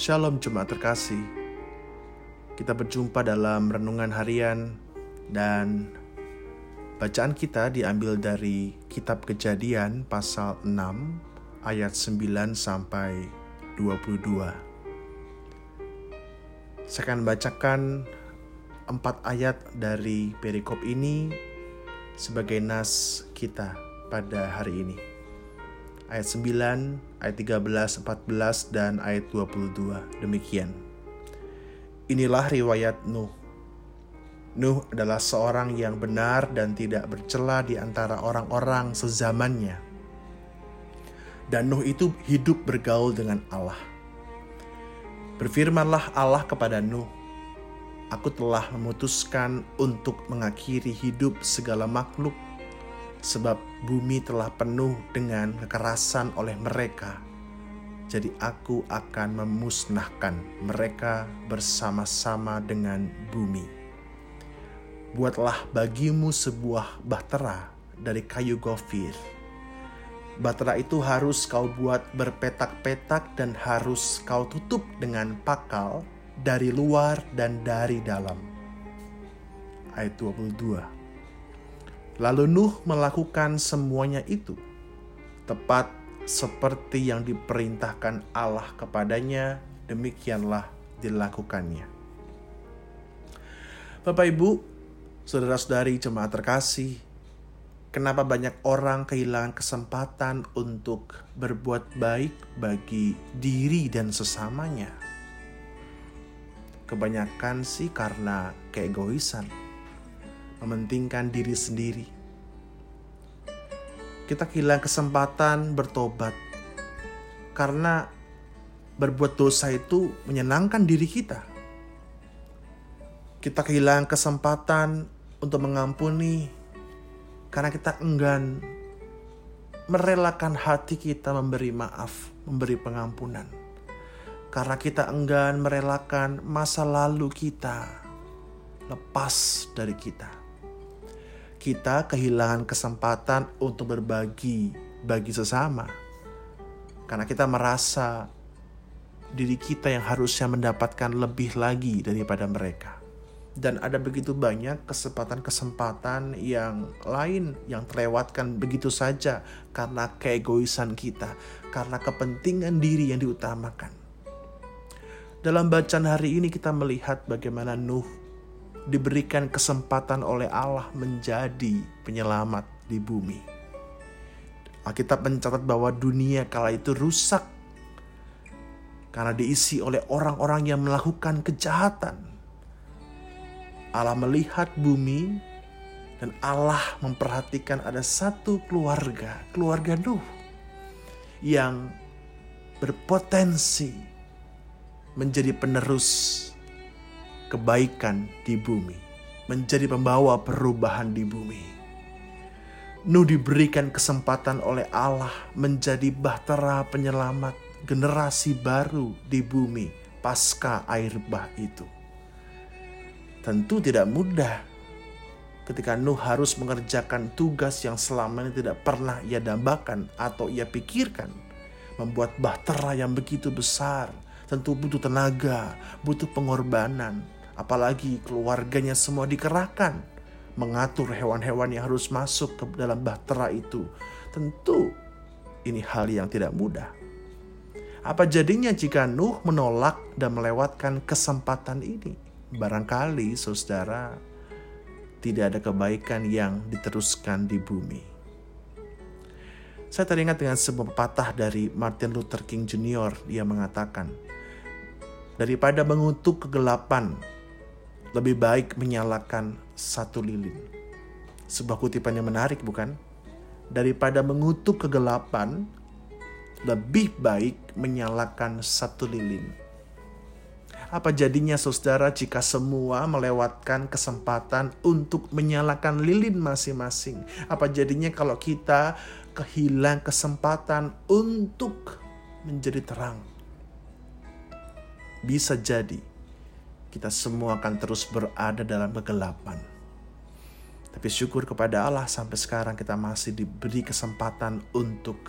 Shalom jemaat terkasih. Kita berjumpa dalam renungan harian dan bacaan kita diambil dari kitab Kejadian pasal 6 ayat 9 sampai 22. Saya akan bacakan empat ayat dari perikop ini sebagai nas kita pada hari ini ayat 9, ayat 13, 14, dan ayat 22. Demikian. Inilah riwayat Nuh. Nuh adalah seorang yang benar dan tidak bercela di antara orang-orang sezamannya. Dan Nuh itu hidup bergaul dengan Allah. Berfirmanlah Allah kepada Nuh, Aku telah memutuskan untuk mengakhiri hidup segala makhluk sebab bumi telah penuh dengan kekerasan oleh mereka. Jadi aku akan memusnahkan mereka bersama-sama dengan bumi. Buatlah bagimu sebuah bahtera dari kayu gofir. Bahtera itu harus kau buat berpetak-petak dan harus kau tutup dengan pakal dari luar dan dari dalam. Ayat 22 Lalu Nuh melakukan semuanya itu, tepat seperti yang diperintahkan Allah kepadanya, demikianlah dilakukannya. Bapak Ibu, saudara-saudari jemaat terkasih, kenapa banyak orang kehilangan kesempatan untuk berbuat baik bagi diri dan sesamanya? Kebanyakan sih karena keegoisan mementingkan diri sendiri. Kita kehilangan kesempatan bertobat karena berbuat dosa itu menyenangkan diri kita. Kita kehilangan kesempatan untuk mengampuni karena kita enggan merelakan hati kita memberi maaf, memberi pengampunan. Karena kita enggan merelakan masa lalu kita lepas dari kita kita kehilangan kesempatan untuk berbagi bagi sesama. Karena kita merasa diri kita yang harusnya mendapatkan lebih lagi daripada mereka. Dan ada begitu banyak kesempatan-kesempatan yang lain yang terlewatkan begitu saja karena keegoisan kita, karena kepentingan diri yang diutamakan. Dalam bacaan hari ini kita melihat bagaimana Nuh diberikan kesempatan oleh Allah menjadi penyelamat di bumi. Alkitab mencatat bahwa dunia kala itu rusak karena diisi oleh orang-orang yang melakukan kejahatan. Allah melihat bumi dan Allah memperhatikan ada satu keluarga, keluarga Nuh yang berpotensi menjadi penerus kebaikan di bumi, menjadi pembawa perubahan di bumi. Nuh diberikan kesempatan oleh Allah menjadi bahtera penyelamat generasi baru di bumi pasca air bah itu. Tentu tidak mudah ketika Nuh harus mengerjakan tugas yang selama ini tidak pernah ia dambakan atau ia pikirkan. Membuat bahtera yang begitu besar tentu butuh tenaga, butuh pengorbanan, apalagi keluarganya semua dikerahkan mengatur hewan-hewan yang harus masuk ke dalam bahtera itu. Tentu ini hal yang tidak mudah. Apa jadinya jika Nuh menolak dan melewatkan kesempatan ini? Barangkali saudara tidak ada kebaikan yang diteruskan di bumi. Saya teringat dengan sebuah pepatah dari Martin Luther King Jr. Dia mengatakan, daripada mengutuk kegelapan lebih baik menyalakan satu lilin. Sebuah kutipan yang menarik bukan? Daripada mengutuk kegelapan, lebih baik menyalakan satu lilin. Apa jadinya saudara jika semua melewatkan kesempatan untuk menyalakan lilin masing-masing? Apa jadinya kalau kita kehilangan kesempatan untuk menjadi terang? Bisa jadi kita semua akan terus berada dalam kegelapan. Tapi syukur kepada Allah sampai sekarang kita masih diberi kesempatan untuk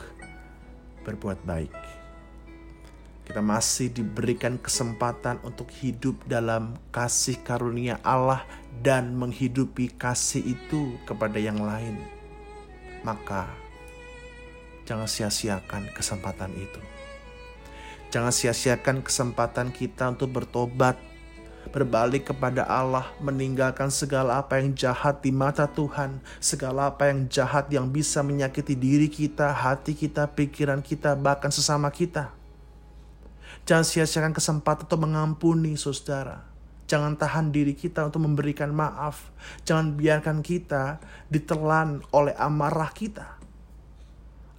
berbuat baik. kita masih diberikan kesempatan untuk hidup dalam kasih karunia Allah dan menghidupi kasih itu kepada yang lain, maka jangan sia-siakan kesempatan itu. Jangan sia-siakan kesempatan kita untuk bertobat, berbalik kepada Allah, meninggalkan segala apa yang jahat di mata Tuhan, segala apa yang jahat yang bisa menyakiti diri kita, hati kita, pikiran kita, bahkan sesama kita. Jangan sia-siakan kesempatan untuk mengampuni saudara. Jangan tahan diri kita untuk memberikan maaf. Jangan biarkan kita ditelan oleh amarah kita.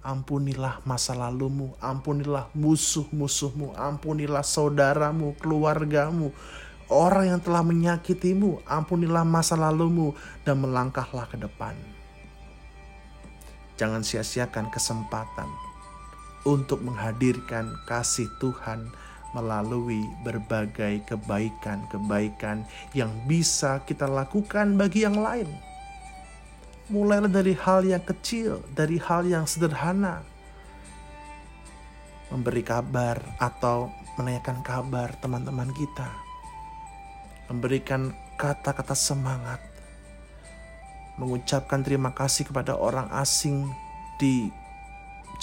Ampunilah masa lalumu, ampunilah musuh-musuhmu, ampunilah saudaramu, keluargamu, orang yang telah menyakitimu, ampunilah masa lalumu, dan melangkahlah ke depan. Jangan sia-siakan kesempatan untuk menghadirkan kasih Tuhan melalui berbagai kebaikan-kebaikan yang bisa kita lakukan bagi yang lain. Mulailah dari hal yang kecil, dari hal yang sederhana. Memberi kabar atau menanyakan kabar teman-teman kita. Memberikan kata-kata semangat. Mengucapkan terima kasih kepada orang asing di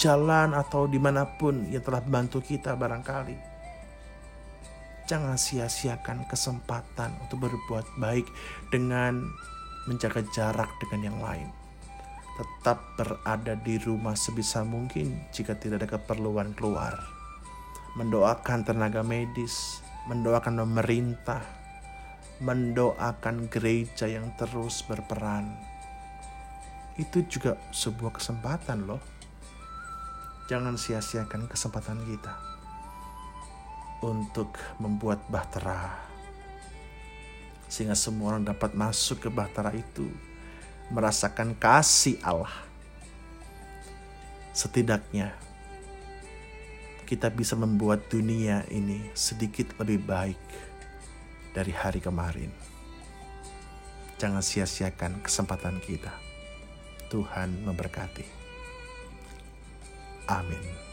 jalan atau di mana pun yang telah bantu kita barangkali. Jangan sia-siakan kesempatan untuk berbuat baik dengan menjaga jarak dengan yang lain. Tetap berada di rumah sebisa mungkin jika tidak ada keperluan keluar. Mendoakan tenaga medis, mendoakan pemerintah, mendoakan gereja yang terus berperan. Itu juga sebuah kesempatan loh Jangan sia-siakan kesempatan kita untuk membuat bahtera sehingga semua orang dapat masuk ke bahtera itu merasakan kasih Allah. Setidaknya kita bisa membuat dunia ini sedikit lebih baik dari hari kemarin. Jangan sia-siakan kesempatan kita. Tuhan memberkati. Amin.